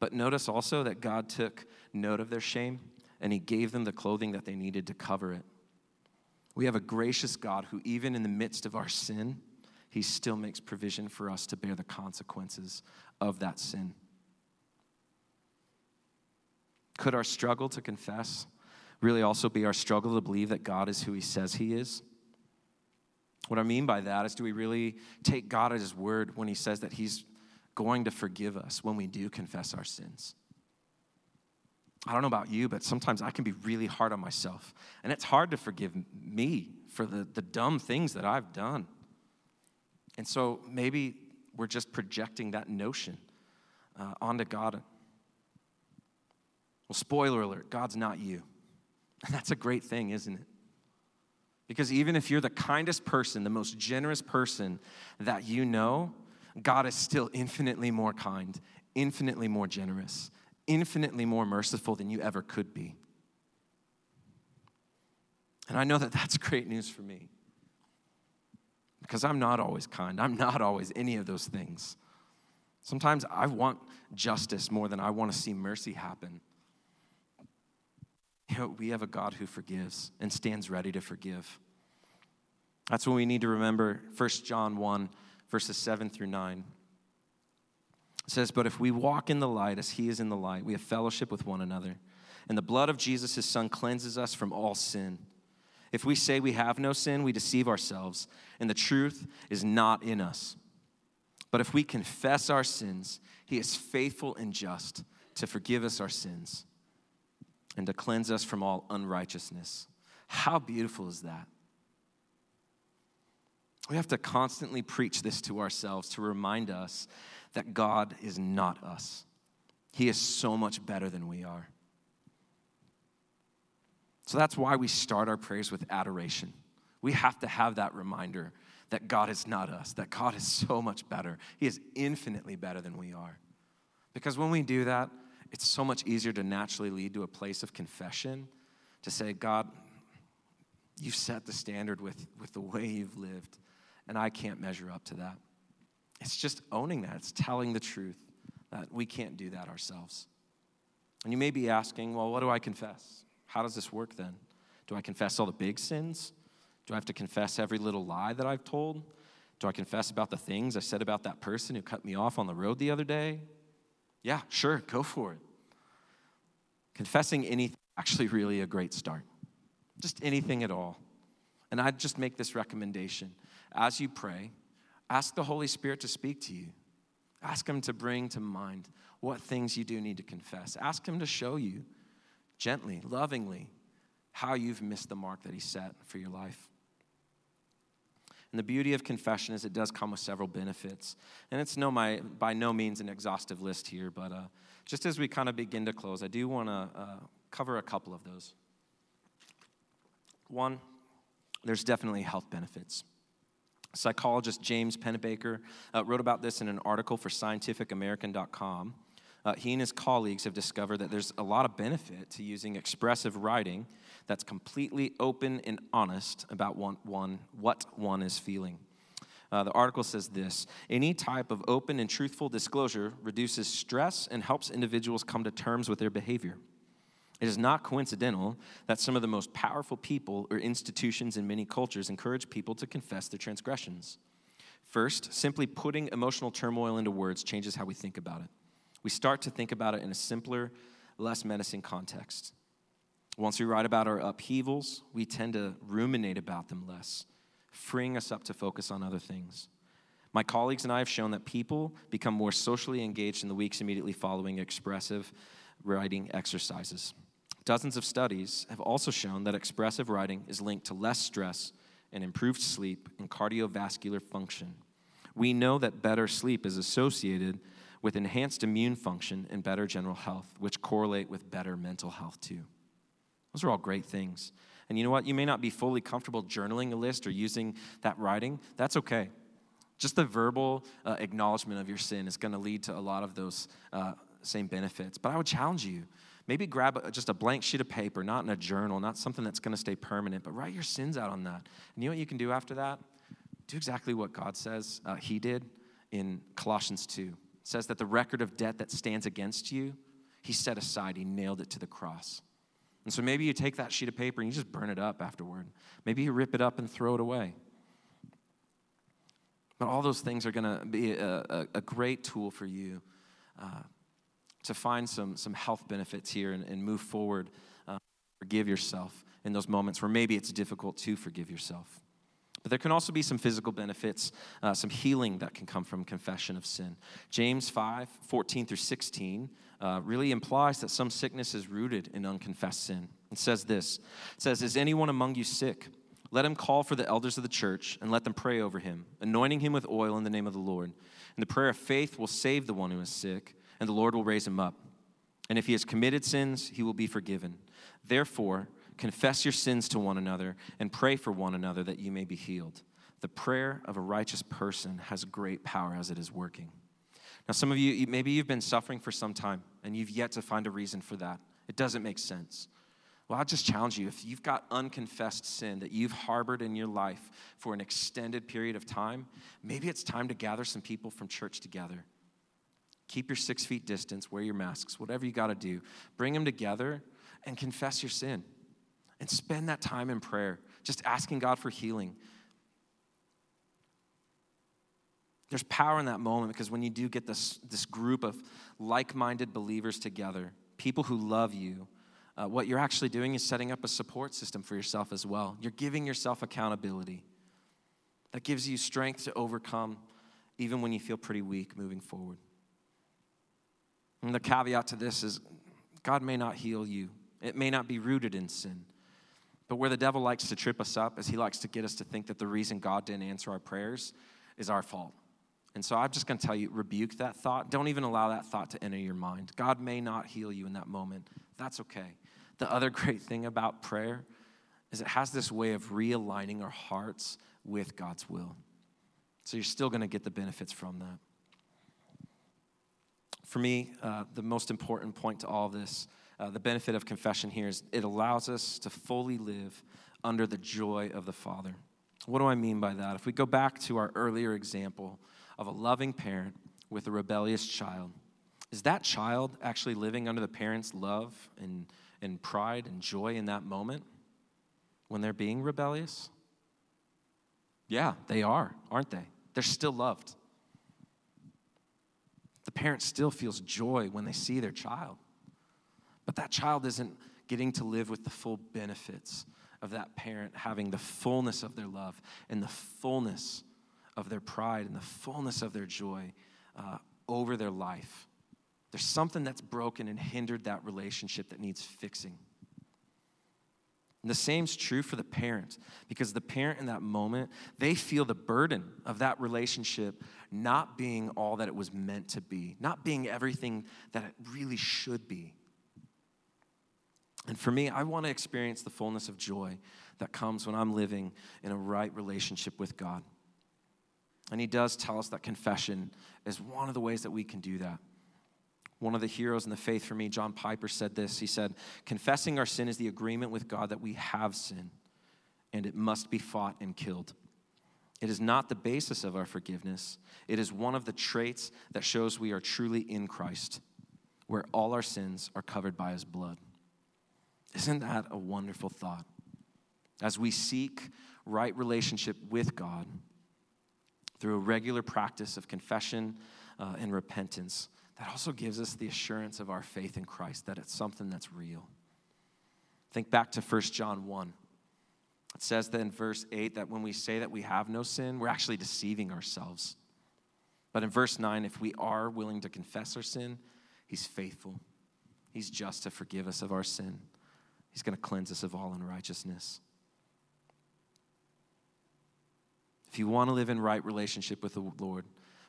But notice also that God took note of their shame and He gave them the clothing that they needed to cover it. We have a gracious God who, even in the midst of our sin, He still makes provision for us to bear the consequences of that sin. Could our struggle to confess really also be our struggle to believe that God is who He says He is? What I mean by that is, do we really take God at His word when He says that He's going to forgive us when we do confess our sins? I don't know about you, but sometimes I can be really hard on myself. And it's hard to forgive me for the, the dumb things that I've done. And so maybe we're just projecting that notion uh, onto God. Well, spoiler alert God's not you. And <laughs> that's a great thing, isn't it? Because even if you're the kindest person, the most generous person that you know, God is still infinitely more kind, infinitely more generous, infinitely more merciful than you ever could be. And I know that <laughs> that's great news for me. Because I'm not always kind. I'm not always any of those things. Sometimes I want justice more than I want to see mercy happen. You know, we have a God who forgives and stands ready to forgive. That's what we need to remember. 1 John 1, verses 7 through 9. It says, But if we walk in the light as he is in the light, we have fellowship with one another. And the blood of Jesus, his son, cleanses us from all sin. If we say we have no sin, we deceive ourselves, and the truth is not in us. But if we confess our sins, he is faithful and just to forgive us our sins and to cleanse us from all unrighteousness. How beautiful is that? We have to constantly preach this to ourselves to remind us that God is not us. He is so much better than we are. So that's why we start our prayers with adoration. We have to have that reminder that God is not us, that God is so much better. He is infinitely better than we are. Because when we do that, it's so much easier to naturally lead to a place of confession to say, God, you've set the standard with, with the way you've lived, and I can't measure up to that. It's just owning that, it's telling the truth that we can't do that ourselves. And you may be asking, well, what do I confess? How does this work then? Do I confess all the big sins? Do I have to confess every little lie that I've told? Do I confess about the things I said about that person who cut me off on the road the other day? Yeah, sure, go for it. Confessing anything actually really a great start. Just anything at all. And I'd just make this recommendation. As you pray, ask the Holy Spirit to speak to you. Ask Him to bring to mind what things you do need to confess. Ask Him to show you gently, lovingly, how you've missed the mark that He set for your life. And the beauty of confession is it does come with several benefits. And it's no, my, by no means an exhaustive list here, but uh, just as we kind of begin to close, I do want to uh, cover a couple of those. One, there's definitely health benefits. Psychologist James Pennebaker uh, wrote about this in an article for scientificamerican.com. Uh, he and his colleagues have discovered that there's a lot of benefit to using expressive writing that's completely open and honest about one, one, what one is feeling. Uh, the article says this Any type of open and truthful disclosure reduces stress and helps individuals come to terms with their behavior. It is not coincidental that some of the most powerful people or institutions in many cultures encourage people to confess their transgressions. First, simply putting emotional turmoil into words changes how we think about it. We start to think about it in a simpler, less menacing context. Once we write about our upheavals, we tend to ruminate about them less, freeing us up to focus on other things. My colleagues and I have shown that people become more socially engaged in the weeks immediately following expressive writing exercises. Dozens of studies have also shown that expressive writing is linked to less stress and improved sleep and cardiovascular function. We know that better sleep is associated with enhanced immune function and better general health, which correlate with better mental health too. Those are all great things. And you know what? You may not be fully comfortable journaling a list or using that writing. That's okay. Just the verbal uh, acknowledgement of your sin is going to lead to a lot of those uh, same benefits. But I would challenge you maybe grab a, just a blank sheet of paper, not in a journal, not something that's going to stay permanent, but write your sins out on that. And you know what you can do after that? Do exactly what God says uh, He did in Colossians 2. It says that the record of debt that stands against you, He set aside, He nailed it to the cross. And so maybe you take that sheet of paper and you just burn it up afterward. Maybe you rip it up and throw it away. But all those things are going to be a, a, a, great tool for you uh, to find some, some health benefits here and, and move forward. Uh, forgive yourself in those moments where maybe it's difficult to forgive yourself. But there can also be some physical benefits, uh, some healing that can come from confession of sin. James 5 14 through 16 uh, really implies that some sickness is rooted in unconfessed sin. It says this It says, Is anyone among you sick? Let him call for the elders of the church and let them pray over him, anointing him with oil in the name of the Lord. And the prayer of faith will save the one who is sick, and the Lord will raise him up. And if he has committed sins, he will be forgiven. Therefore, confess your sins to one another and pray for one another that you may be healed. The prayer of a righteous person has great power as it is working. Now, some of you, maybe you've been suffering for some time and you've yet to find a reason for that. It doesn't make sense. Well, I'll just challenge you if you've got unconfessed sin that you've harbored in your life for an extended period of time, maybe it's time to gather some people from church together. Keep your six feet distance, wear your masks, whatever you got to do. Bring them together and confess your sin. And spend that time in prayer, just asking God for healing. There's power in that moment because when you do get this, this group of like minded believers together, people who love you, uh, what you're actually doing is setting up a support system for yourself as well. You're giving yourself accountability. That gives you strength to overcome even when you feel pretty weak moving forward. And the caveat to this is God may not heal you, it may not be rooted in sin. But where the devil likes to trip us up is he likes to get us to think that the reason God didn't answer our prayers is our fault. And so I'm just going to tell you rebuke that thought. Don't even allow that thought to enter your mind. God may not heal you in that moment. That's okay. The other <laughs> great thing about prayer is it has this way of realigning our hearts with God's will. So you're still going to get the benefits from that. For me, uh, the most important point to all this, uh, the benefit of confession here is it allows us to fully live under the joy of the Father. What do I mean by that? If we go back to our earlier example, of a loving parent with a rebellious child. Is that child actually living under the parents' love and, and pride and joy in that moment when they're being rebellious? Yeah, they are, aren't they? They're still loved. The parent still feels joy when they see their child. But that child isn't getting to live with the full benefits of that parent having the fullness of their love and the fullness of their pride and the fullness of their joy uh, over their life. There's something that's broken and hindered that relationship that needs fixing. And the same's true for the parent because the parent in that moment, they feel the burden of that relationship not being all that it was meant to be, not being everything that it really should be. And for me, I want to experience the fullness of joy that comes when I'm living in a right relationship with God. And he does tell us that confession is one of the ways that we can do that. One of the heroes in the faith for me, John Piper, said this. He said, Confessing our sin is the agreement with God that we have sin, and it must be fought and killed. It is not the basis of our forgiveness, it is one of the traits that shows we are truly in Christ, where all our sins are covered by his blood. Isn't that a wonderful thought? As we seek right relationship with God through a regular practice of confession uh, and repentance, that also gives us the assurance of our faith in Christ that it's something that's real. Think back to 1 John 1. It says that in verse 8 that when we say that we have no sin, we're actually deceiving ourselves. But in verse 9, if we are willing to confess our sin, He's faithful. He's just to forgive us of our sin. He's going to cleanse us of all unrighteousness. If you want to live in right relationship with the Lord,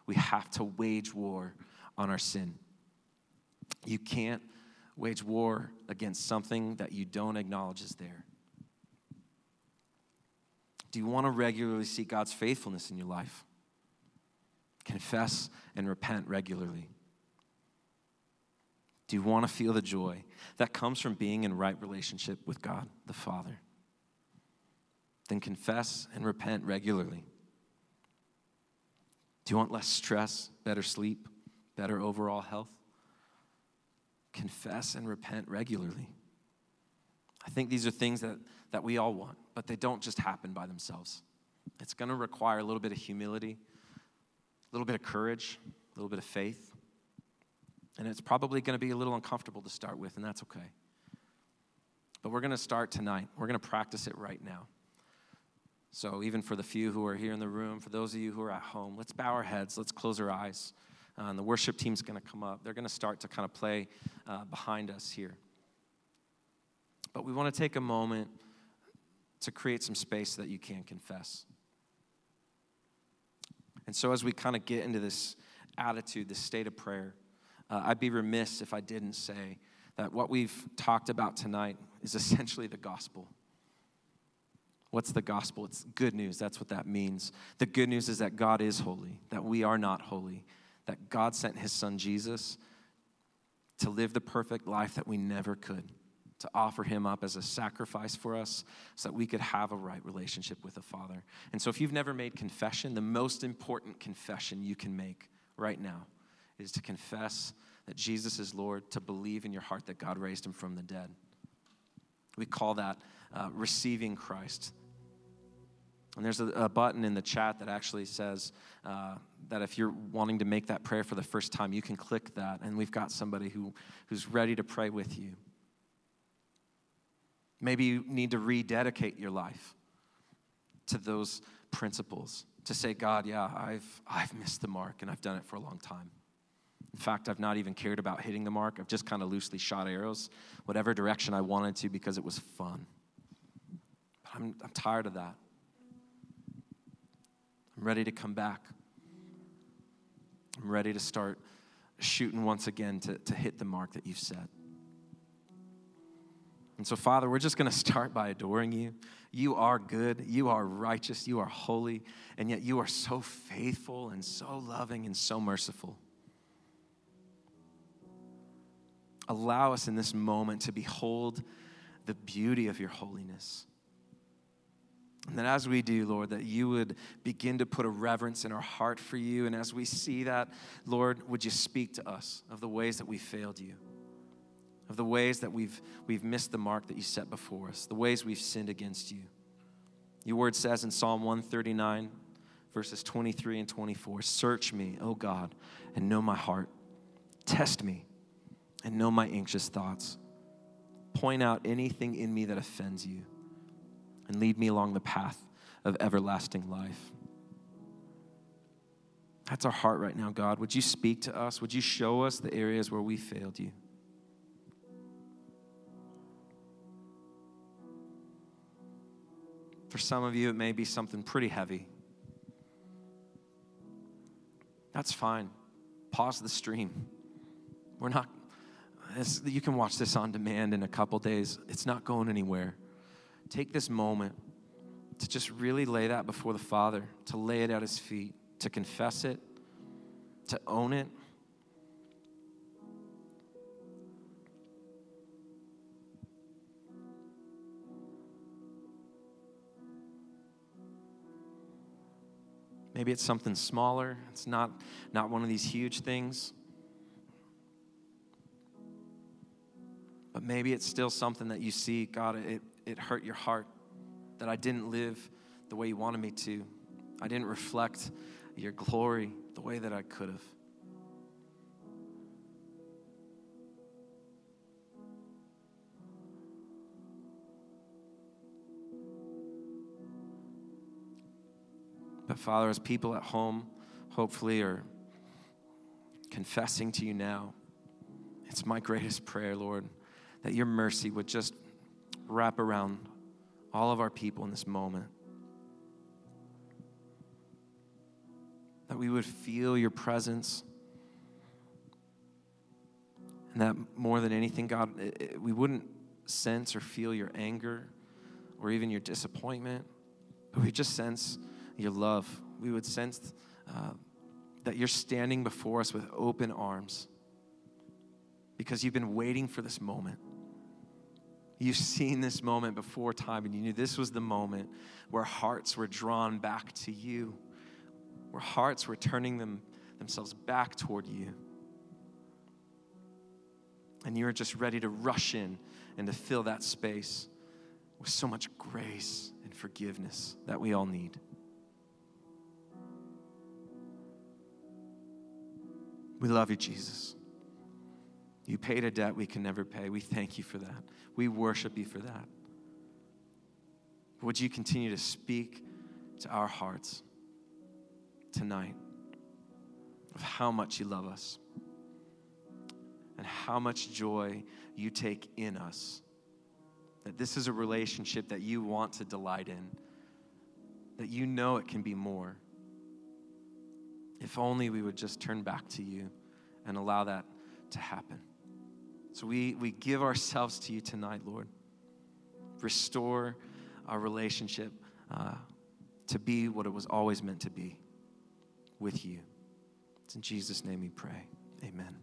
we have to wage war on our sin. You can't wage war against something that you don't acknowledge is there. Do you want to regularly see God's faithfulness in your life? Confess and repent regularly. Do you want to feel the joy that comes from being in right relationship with God the Father? Then confess and repent regularly. Do you want less stress, better sleep, better overall health? Confess and repent regularly. I think these are things that, that we all want, but they don't just happen by themselves. It's going to require a little bit of humility, a little bit of courage, a little bit of faith. And it's probably going to be a little uncomfortable to start with, and that's okay. But we're going to start tonight. We're going to practice it right now. So, even for the few who are here in the room, for those of you who are at home, let's bow our heads, let's close our eyes. Uh, and the worship team's going to come up. They're going to start to kind of play uh, behind us here. But we want to take a moment to create some space that you can confess. And so, as we kind of get into this attitude, this state of prayer, uh, I'd be remiss if I didn't say that what we've talked about tonight is essentially the gospel. What's the gospel? It's good news. That's what that means. The good news is that God is holy, that we are not holy, that God sent his son Jesus to live the perfect life that we never could, to offer him up as a sacrifice for us so that we could have a right relationship with the Father. And so, if you've never made confession, the most important confession you can make right now is to confess that Jesus is Lord, to believe in your heart that God raised him from the dead. We call that uh, receiving Christ. And there's a, a, button in the chat that actually says uh, that if you're wanting to make that prayer for the first time, you can click that, and we've got somebody who, who's ready to pray with you. Maybe you need to rededicate your life to those principles, to say, God, yeah, I've, I've missed the mark, and I've done it for a long time. In fact, I've not even cared about hitting the mark. I've just kind of loosely shot arrows, whatever direction I wanted to, because it was fun. But I'm, I'm tired of that. I'm ready to come back. I'm ready to start shooting once again to, to hit the mark that you've set. And so, Father, we're just going <laughs> to start by adoring you. You are good, you are righteous, you are holy, and yet you are so faithful and so loving and so merciful. Allow us in this moment to behold the beauty of your holiness And that as we do, Lord, that you would begin to put a reverence in our heart for you. And as we see that, Lord, would you speak to us of the ways that we failed you, of the ways that we've, we've missed the mark that you set before us, the ways we've sinned against you. Your word says in Psalm 139, verses 23 and 24 Search me, O God, and know my heart. Test me and know my anxious thoughts. Point out anything in me that offends you and lead me along the path of everlasting life. That's our heart right now, God. Would you speak to us? Would you show us the areas where we failed you? For some of you, it may be something pretty heavy. That's fine. Pause the stream. We're not, this, you can watch this on demand in a couple days. It's not going anywhere take this moment to just really lay that before the Father, to lay it at His feet, to confess it, to own it. Maybe it's something smaller. It's not, not one of these huge things. Maybe it's still something that you see, God, it, it hurt your heart that I didn't live the way you wanted me to. I didn't reflect your glory the way that I could have. But Father, as people at home hopefully are confessing to you now, it's my greatest prayer, Lord, that your mercy would just wrap around all of our people in this moment. That we would feel your presence. And that more than anything, God, we wouldn't sense or feel your anger or even your disappointment, but we just sense your love. We would sense uh, that you're standing before us with open arms because you've been waiting for this moment. You've seen this moment before time, and you knew this was the moment where hearts were drawn back to you, where hearts were turning them, themselves back toward you. And you were just ready to rush in and to fill that space with so much grace and forgiveness that we all need. We love you, Jesus. You paid a debt we can never pay. We thank you for that. We worship you for that. Would you continue to speak to our hearts tonight of how much you love us and how much joy you take in us? That this is a relationship that you want to delight in, that you know it can be more. If only we would just turn back to you and allow that to happen. So we, we give ourselves to you tonight, Lord. Restore our relationship uh, to be what it was always meant to be with you. It's in Jesus' name we pray. Amen.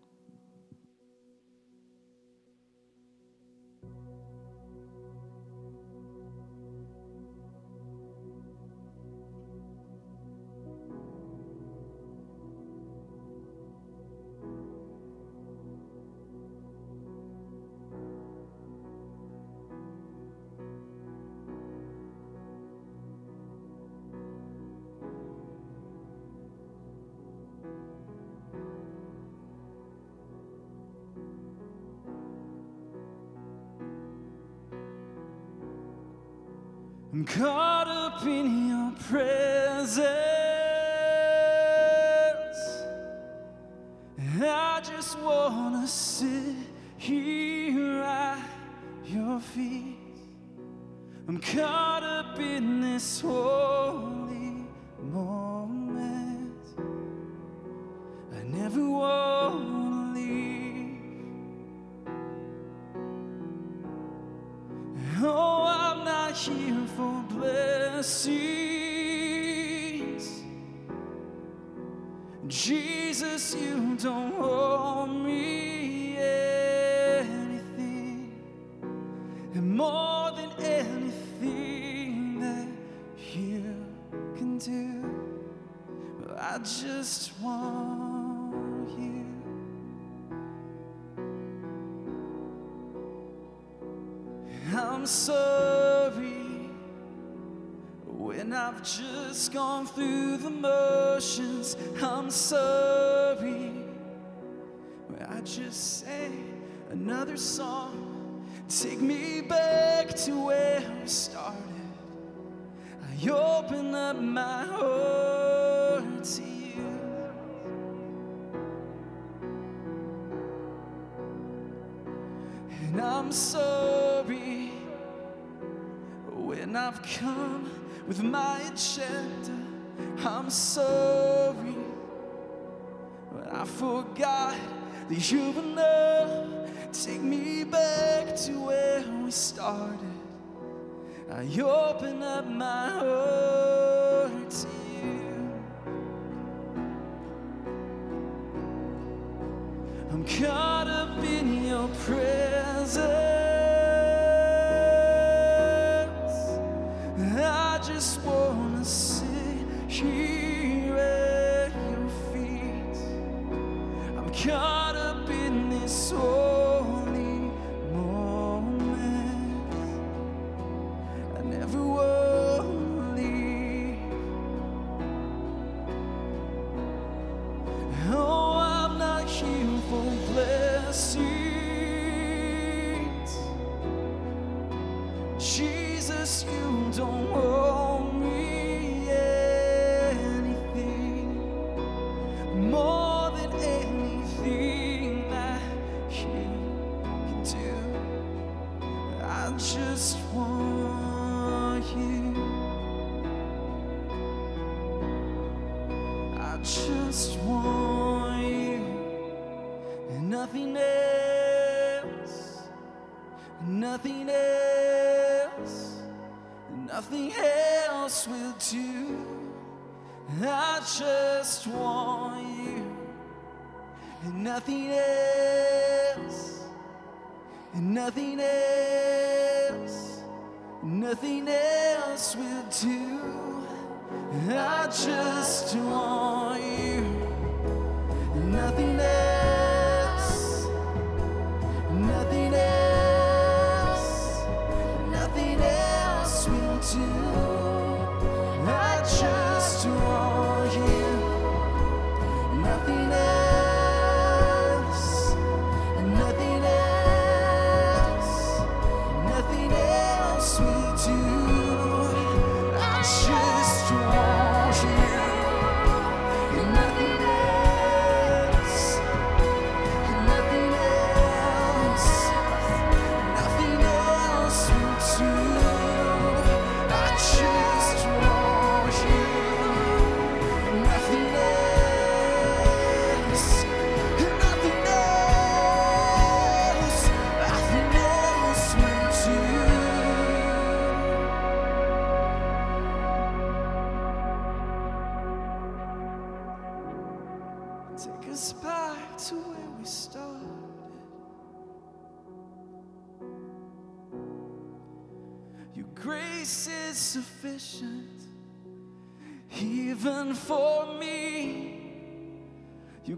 I'm I've just gone through the motions. I'm sorry I just sang another song. Take me back to where we started. I open up my heart to you. And I'm sorry when I've come with my agenda. I'm sorry but I forgot that you were. Take me back to where we started. I open up my heart just want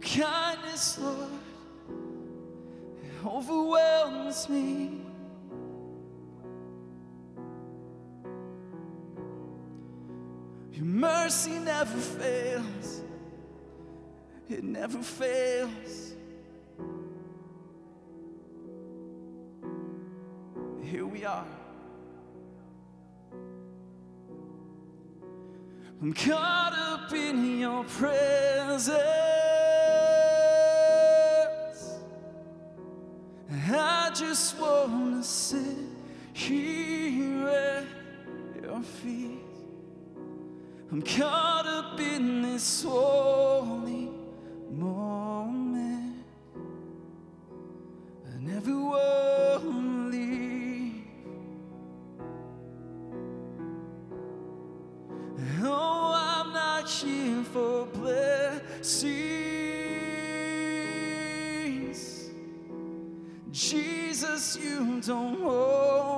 kindness, Lord, overwhelms me. Your mercy never fails it never fails. Here we are. I'm caught up in your presence. I just want to sit here at your feet. I'm caught up in this holy moment. I never will leave. Oh, I'm not here for blessings. You don't owe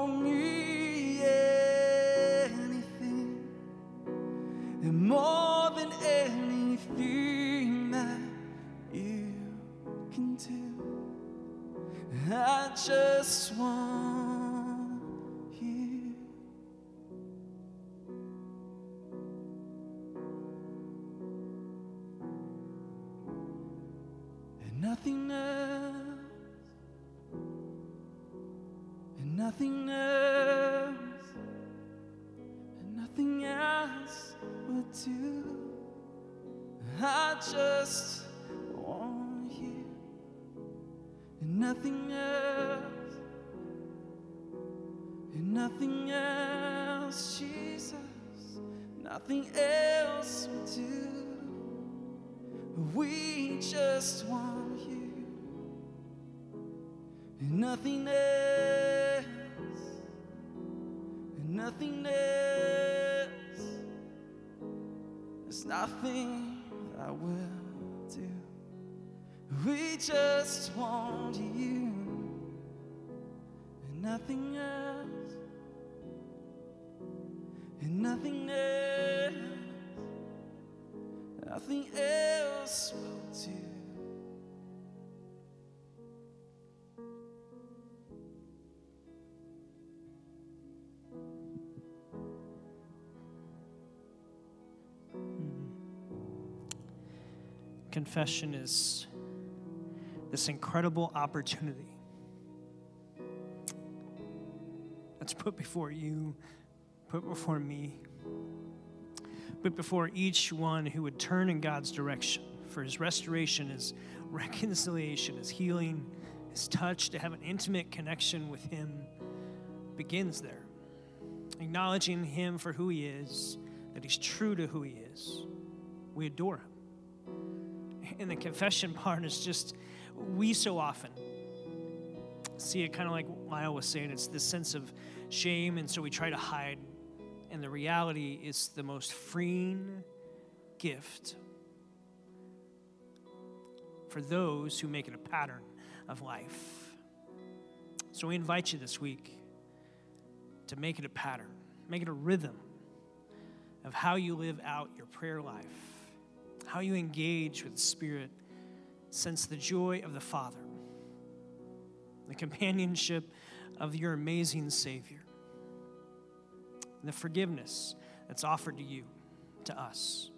Confession is this incredible opportunity that's put before you, put before me, put before each one who would turn in God's direction for his restoration, his reconciliation, his healing, his touch, to have an intimate connection with him begins there. Acknowledging him for who he is, that he's true to who he is. We adore him and the confession part is just we so often see it kind of like Lyle was saying it's this sense of shame and so we try to hide. And the reality is the most freeing gift for those who make it a pattern of life. So we invite you this week to make it a pattern make it a rhythm of how you live out your prayer life how you engage with the Spirit, sense the joy of the Father, the companionship of your amazing Savior, the forgiveness that's offered to you, to us.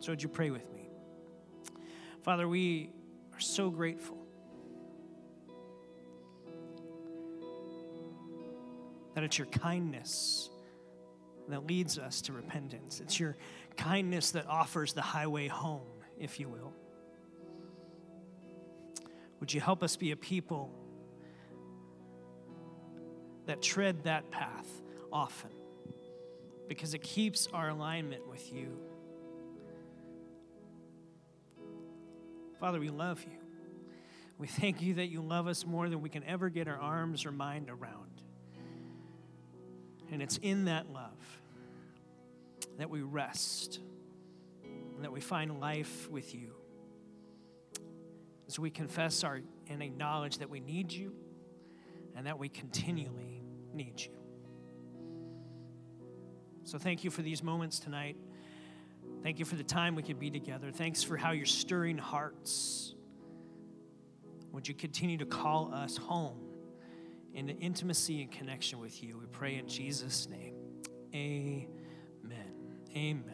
So, would you pray with me? Father, we are so grateful that it's your kindness that leads us to repentance. It's your kindness that offers the highway home, if you will. Would you help us be a people that tread that path often because it keeps our alignment with you? Father, we love you. We thank you that you love us more than we can ever get our arms or mind around. And it's in that love that we rest and that we find life with you. As we confess our and acknowledge that we need you and that we continually need you. So thank you for these moments tonight. Thank you for the time we could be together. Thanks for how you're stirring hearts. Would you continue to call us home into intimacy and connection with you? We pray in Jesus' name. Amen. Amen.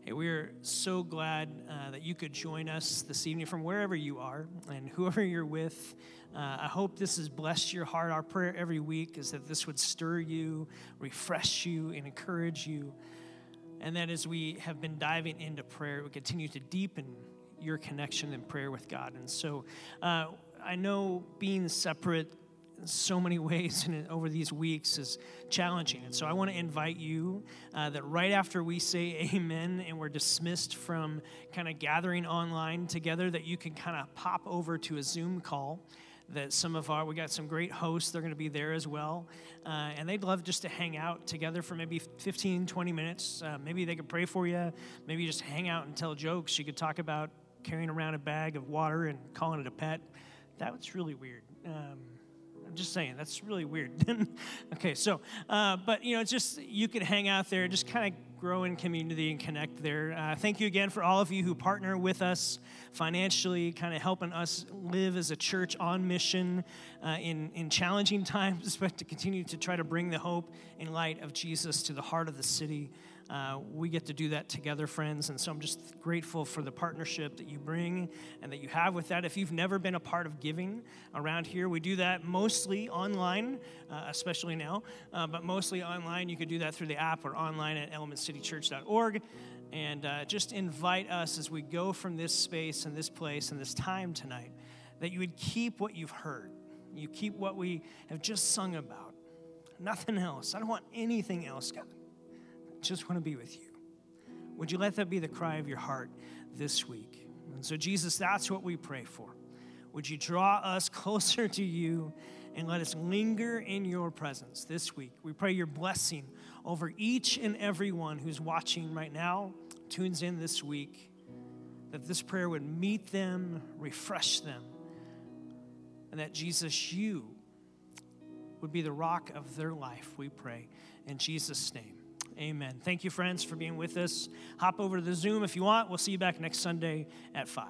Hey, we are so glad uh, that you could join us this evening from wherever you are and whoever you're with. Uh, I hope this has blessed your heart. Our prayer every week is that this would stir you, refresh you, and encourage you. And that as we have been diving into prayer, we continue to deepen your connection in prayer with God. And so uh, I know being separate so many ways and over these weeks is challenging. And so I want to invite you uh, that right after we say amen and we're dismissed from kind of gathering online together, that you can kind of pop over to a Zoom call that some of our we got some great hosts they're going to be there as well. Uh, and they'd love just to hang out together for maybe 15 20 minutes. Uh, maybe they could pray for you maybe just hang out and tell jokes. You could talk about carrying around a bag of water and calling it a pet. That was really weird. Um, I'm just saying that's really weird. <laughs> okay, so, uh, but you know, it's just you could hang out there, just kind of grow in community and connect there. Uh, thank you again for all of you who partner with us financially, kind of helping us live as a church on mission uh, in, in challenging <laughs> times, but to continue to try to bring the hope and light of Jesus to the heart of the city. Uh, we get to do that together, friends. And so I'm just grateful for the partnership that you bring and that you have with that. If you've never been a part of giving around here, we do that mostly online, uh, especially now, uh, but mostly online. You could do that through the app or online at elementcitychurch.org. And uh, just invite us as we go from this space and this place and this time tonight that you would keep what you've heard. You keep what we have just sung about. Nothing else. I don't want anything else, God just want to be with you. Would you let that be the cry of your heart this week? And so, Jesus, that's what we pray for. Would you draw us <laughs> closer to you and let us linger in your presence this week? We pray your blessing over each and every one who's watching right now, tunes in this week, that this prayer would meet them, refresh them, and that Jesus, you would be the rock of their life, we pray. In Jesus' name. Amen. Thank you, friends, for being with us. Hop over to the Zoom if you want. We'll see you back next Sunday at 5.